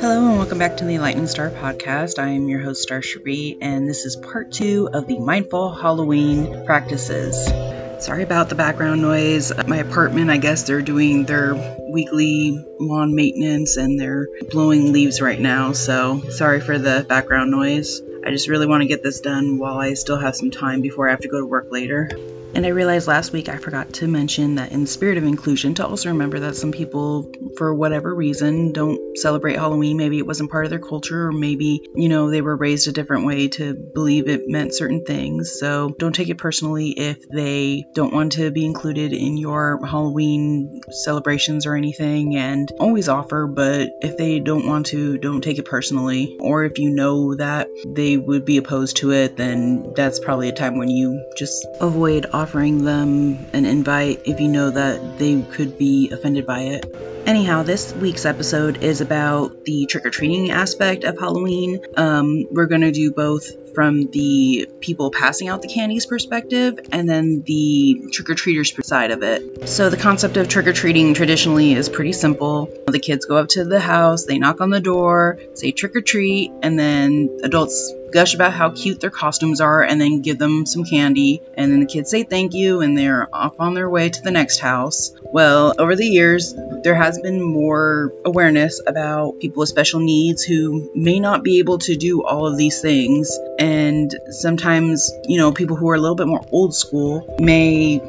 Hello and welcome back to the Enlightening Star podcast. I am your host, Star Cherie, and this is part two of the Mindful Halloween practices. Sorry about the background noise. My apartment, I guess they're doing their weekly lawn maintenance and they're blowing leaves right now, so sorry for the background noise. I just really want to get this done while I still have some time before I have to go to work later. And I realized last week I forgot to mention that in spirit of inclusion, to also remember that some people, for whatever reason, don't celebrate Halloween. Maybe it wasn't part of their culture, or maybe, you know, they were raised a different way to believe it meant certain things. So don't take it personally if they don't want to be included in your Halloween celebrations or anything. And always offer, but if they don't want to, don't take it personally. Or if you know that they would be opposed to it, then that's probably a time when you just avoid offering them an invite if you know that they could be offended by it. Anyhow, this week's episode is about the trick or treating aspect of Halloween. Um, we're going to do both from the people passing out the candies perspective and then the trick or treaters side of it. So, the concept of trick or treating traditionally is pretty simple. The kids go up to the house, they knock on the door, say trick or treat, and then adults gush about how cute their costumes are and then give them some candy. And then the kids say thank you and they're off on their way to the next house. Well, over the years, there has been more awareness about people with special needs who may not be able to do all of these things. And sometimes, you know, people who are a little bit more old school may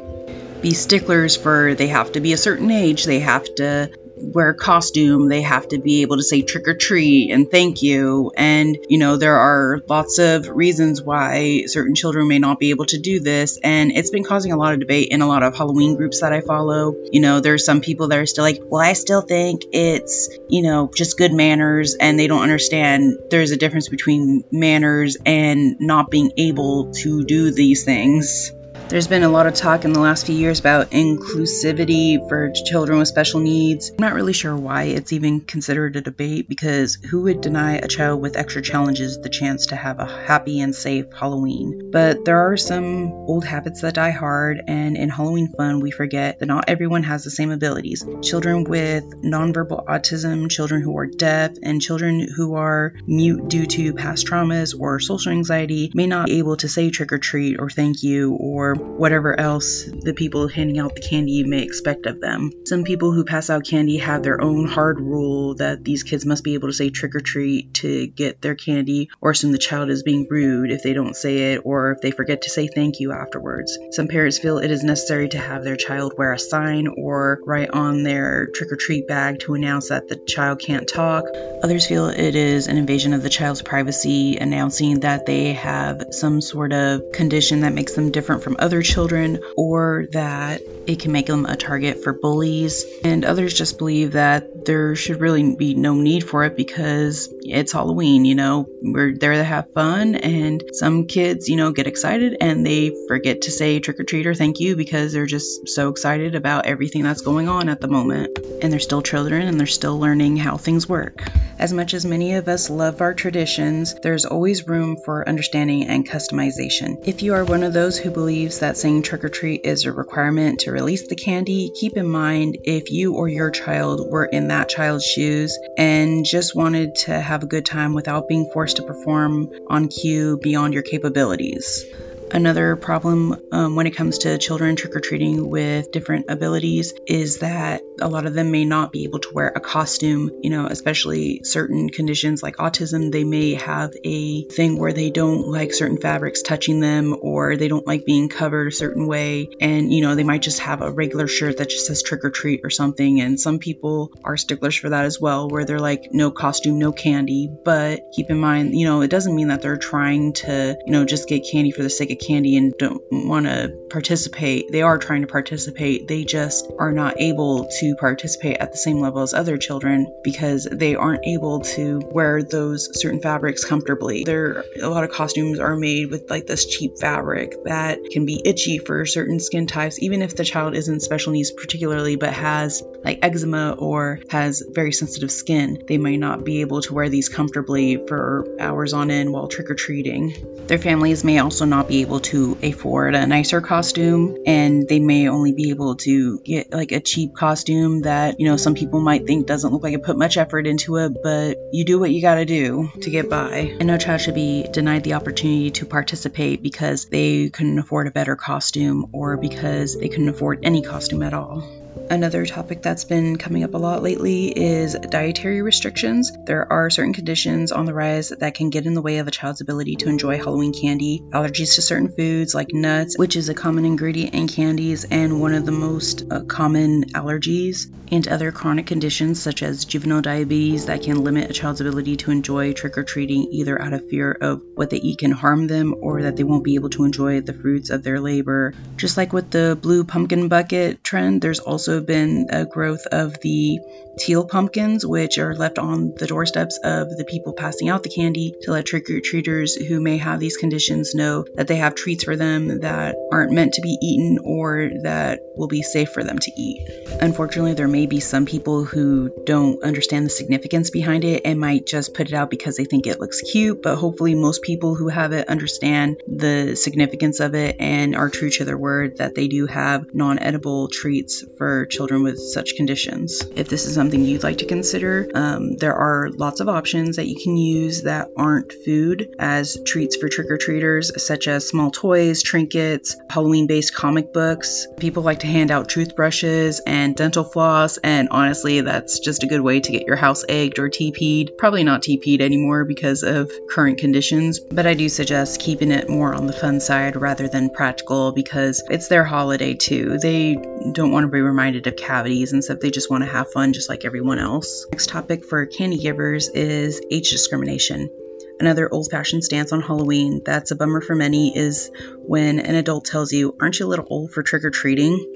be sticklers for they have to be a certain age, they have to wear costume, they have to be able to say trick or treat and thank you. And, you know, there are lots of reasons why certain children may not be able to do this. And it's been causing a lot of debate in a lot of Halloween groups that I follow. You know, there's some people that are still like, well, I still think it's, you know, just good manners. And they don't understand there's a difference between manners and not being able to do these things. There's been a lot of talk in the last few years about inclusivity for children with special needs. I'm not really sure why it's even considered a debate because who would deny a child with extra challenges the chance to have a happy and safe Halloween? But there are some old habits that die hard, and in Halloween fun, we forget that not everyone has the same abilities. Children with nonverbal autism, children who are deaf, and children who are mute due to past traumas or social anxiety may not be able to say trick or treat or thank you or whatever else the people handing out the candy may expect of them. Some people who pass out candy have their own hard rule that these kids must be able to say trick or treat to get their candy, or assume the child is being rude if they don't say it, or if they forget to say thank you afterwards. Some parents feel it is necessary to have their child wear a sign or write on their trick or treat bag to announce that the child can't talk. Others feel it is an invasion of the child's privacy, announcing that they have some sort of condition that makes them different from other children or that it can make them a target for bullies. And others just believe that there should really be no need for it because it's Halloween, you know, we're there to have fun. And some kids, you know, get excited and they forget to say trick or treat or thank you because they're just so excited about everything that's going on at the moment. And they're still children and they're still learning how things work. As much as many of us love our traditions, there's always room for understanding and customization. If you are one of those who believes that saying trick or treat is a requirement to release the candy, keep in mind if you or your child were in that child's shoes and just wanted to have a good time without being forced to perform on cue beyond your capabilities. Another problem um, when it comes to children trick or treating with different abilities is that a lot of them may not be able to wear a costume, you know, especially certain conditions like autism. They may have a thing where they don't like certain fabrics touching them or they don't like being covered a certain way. And, you know, they might just have a regular shirt that just says trick or treat or something. And some people are sticklers for that as well, where they're like, no costume, no candy. But keep in mind, you know, it doesn't mean that they're trying to, you know, just get candy for the sake of candy and don't want to participate. They are trying to participate. They just are not able to participate at the same level as other children because they aren't able to wear those certain fabrics comfortably. There a lot of costumes are made with like this cheap fabric that can be itchy for certain skin types even if the child isn't special needs particularly but has like eczema or has very sensitive skin. They might not be able to wear these comfortably for hours on end while trick or treating. Their families may also not be able to afford a nicer costume and they may only be able to get like a cheap costume that, you know, some people might think doesn't look like it put much effort into it, but you do what you gotta do to get by. And no child should be denied the opportunity to participate because they couldn't afford a better costume or because they couldn't afford any costume at all. Another topic that's been coming up a lot lately is dietary restrictions. There are certain conditions on the rise that can get in the way of a child's ability to enjoy Halloween candy. Allergies to certain foods like nuts, which is a common ingredient in candies and one of the most uh, common allergies, and other chronic conditions such as juvenile diabetes that can limit a child's ability to enjoy trick or treating either out of fear of what they eat can harm them or that they won't be able to enjoy the fruits of their labor. Just like with the blue pumpkin bucket trend, there's also been a growth of the teal pumpkins, which are left on the doorsteps of the people passing out the candy to let trick or treaters who may have these conditions know that they have treats for them that aren't meant to be eaten or that will be safe for them to eat. Unfortunately, there may be some people who don't understand the significance behind it and might just put it out because they think it looks cute, but hopefully, most people who have it understand the significance of it and are true to their word that they do have non edible treats for children with such conditions. If this is something you'd like to consider, um, there are lots of options that you can use that aren't food as treats for trick or treaters, such as small toys, trinkets, Halloween based comic books. People like to hand out toothbrushes and dental floss, and honestly, that's just a good way to get your house egged or TP'd. Probably not TP'd anymore because of current conditions, but I do suggest keeping it more on the fun side rather than practical because it's their holiday too. They don't want to be reminded of cavities and stuff. They just want to have fun just like everyone else. Next topic for candy givers is age discrimination. Another old fashioned stance on Halloween that's a bummer for many is when an adult tells you, Aren't you a little old for trick or treating?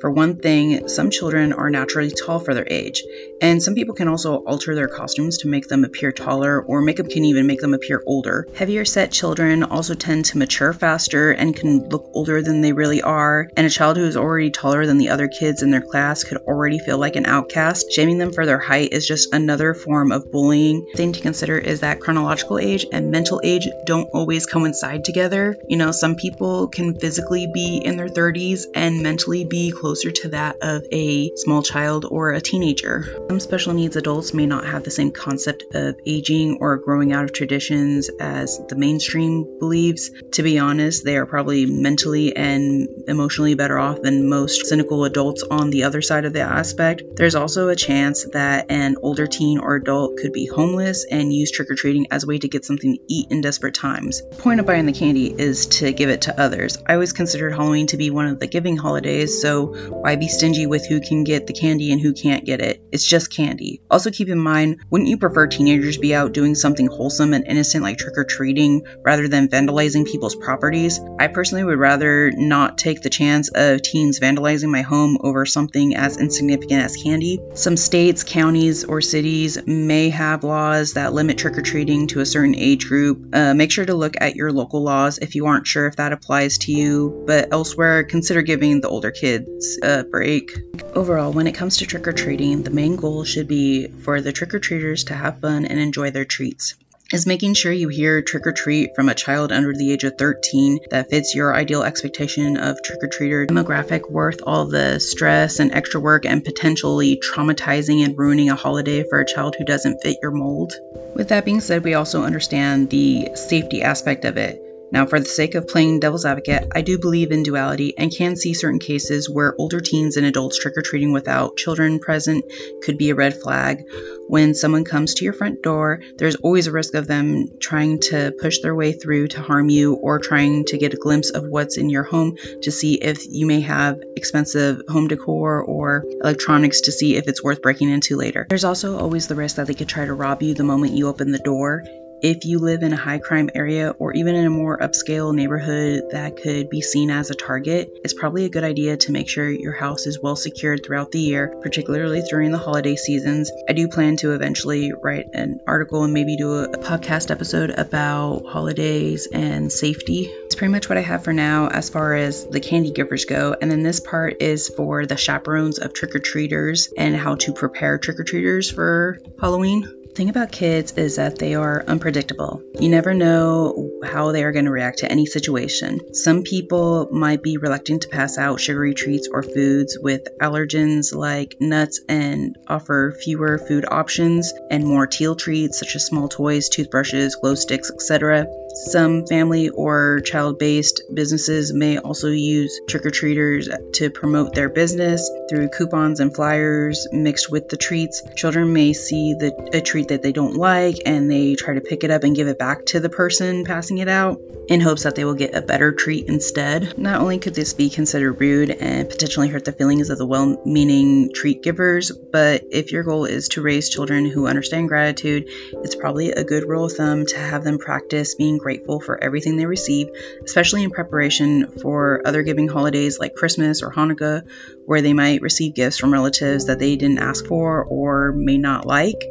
For one thing, some children are naturally tall for their age, and some people can also alter their costumes to make them appear taller, or makeup can even make them appear older. Heavier set children also tend to mature faster and can look older than they really are, and a child who is already taller than the other kids in their class could already feel like an outcast. Shaming them for their height is just another form of bullying. Thing to consider is that chronological age and mental age don't always coincide together. You know, some people can physically be in their 30s and mentally be closer to that of a small child or a teenager. Some special needs adults may not have the same concept of aging or growing out of traditions as the mainstream believes. To be honest, they are probably mentally and emotionally better off than most cynical adults on the other side of the aspect. There's also a chance that an older teen or adult could be homeless and use trick or treating as a way to get something to eat in desperate times. The point of buying the candy is to give it to others. I always considered Halloween to be one of the giving holidays, so why be stingy with who can get the candy and who can't get it? It's just candy. Also, keep in mind, wouldn't you prefer teenagers be out doing something wholesome and innocent like trick or treating rather than vandalizing people's properties? I personally would rather not take the chance of teens vandalizing my home over something as insignificant as candy. Some states, counties, or cities may have laws that limit trick or treating to a certain age group. Uh, make sure to look at your local laws if you aren't sure if that applies to you, but elsewhere, consider giving the older kids a break. Overall, when it comes to trick or treating, the main goal should be for the trick or treaters to have fun and enjoy their treats is making sure you hear trick or treat from a child under the age of 13 that fits your ideal expectation of trick or treater demographic worth all the stress and extra work and potentially traumatizing and ruining a holiday for a child who doesn't fit your mold. With that being said, we also understand the safety aspect of it. Now, for the sake of playing devil's advocate, I do believe in duality and can see certain cases where older teens and adults trick or treating without children present could be a red flag. When someone comes to your front door, there's always a risk of them trying to push their way through to harm you or trying to get a glimpse of what's in your home to see if you may have expensive home decor or electronics to see if it's worth breaking into later. There's also always the risk that they could try to rob you the moment you open the door If you live in a high crime area or even in a more upscale neighborhood that could be seen as a target, it's probably a good idea to make sure your house is well secured throughout the year, particularly during the holiday seasons. I do plan to eventually write an article and maybe do a, podcast episode about holidays and safety. It's pretty much what I have for now as far as the candy givers go. And then this part is for the chaperones of trick or treaters and how to prepare trick or treaters for Halloween thing about kids is that they are unpredictable. You never know how they are going to react to any situation. Some people might be reluctant to pass out sugary treats or foods with allergens like nuts and offer fewer food options and more teal treats such as small toys, toothbrushes, glow sticks, etc. Some family or child based businesses may also use trick or treaters to promote their business through coupons and flyers mixed with the treats. Children may see the, a treat that they don't like and they try to pick it up and give it back to the person passing it out in hopes that they will get a better treat instead. Not only could this be considered rude and potentially hurt the feelings of the well meaning treat givers, but if your goal is to raise children who understand gratitude, it's probably a good rule of thumb to have them practice being grateful for everything they receive, especially in preparation for other giving holidays like Christmas or Hanukkah, where they might receive gifts from relatives that they didn't ask for or may not like.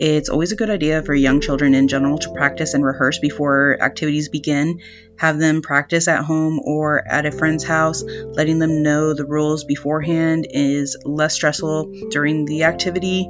It's always a good idea for young children in general to practice and rehearse before activities begin. Have them practice at home or at a friend's house. Letting them know the rules beforehand is less stressful during the activity.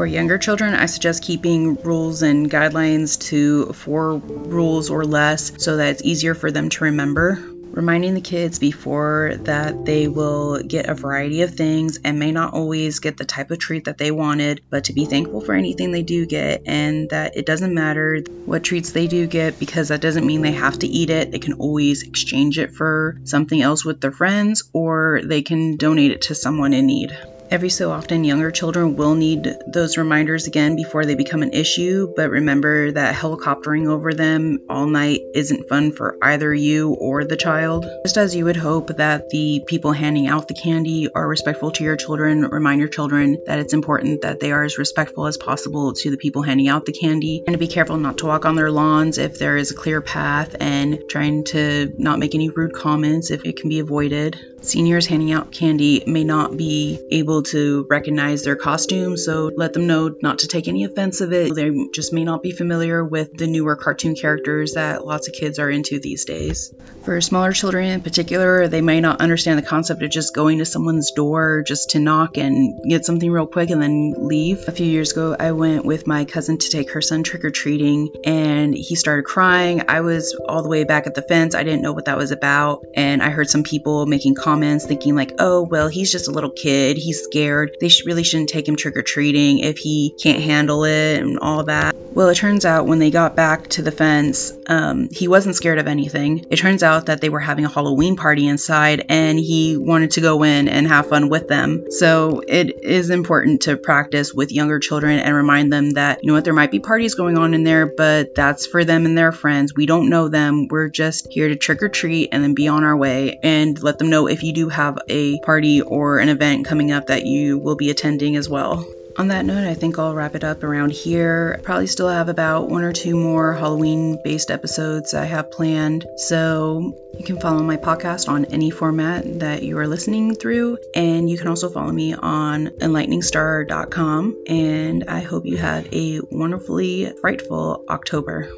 For younger children, I suggest keeping rules and guidelines to four rules or less so that it's easier for them to remember reminding the kids before that they will get a variety of things and may not always get the type of treat that they wanted, but to be thankful for anything they do get and that it doesn't matter what treats they do get because that doesn't mean they have to eat it. They can always exchange it for something else with their friends or they can donate it to someone in need. Every so often, younger children will need those reminders again before they become an issue, but remember that helicoptering over them all night isn't fun for either you or the child. Just as you would hope that the people handing out the candy are respectful to your children, remind your children that it's important that they are as respectful as possible to the people handing out the candy and to be careful not to walk on their lawns if there is a clear path and trying to not make any rude comments if it can be avoided. Seniors handing out candy may not be able to recognize their costumes, so let them know not to take any offense of it. They just may not be familiar with the newer cartoon characters that lots of kids are into these days. For smaller children in particular, they may not understand the concept of just going to someone's door just to knock and get something real quick and then leave. A few years ago, I went with my cousin to take her son trick or treating, and he started crying. I was all the way back at the fence. I didn't know what that was about, and I heard some people making comments comments thinking like, oh, well, he's just a little kid. He's scared. They sh- really shouldn't take him trick or treating if he can't handle it and all that. Well, it turns out when they got back to the fence, um, he wasn't scared of anything. It turns out that they were having a Halloween party inside and he wanted to go in and have fun with them. So it is important to practice with younger children and remind them that, you know what, there might be parties going on in there, but that's for them and their friends. We don't know them. We're just here to trick or treat and then be on our way and let them know if you do have a party or an event coming up that you will be attending as well. On that note, I think I'll wrap it up around here. Probably still have about one or two more Halloween based episodes I have planned. So you can follow my podcast on any format that you are listening through. And you can also follow me on enlighteningstar.com. And I hope you have a wonderfully frightful October.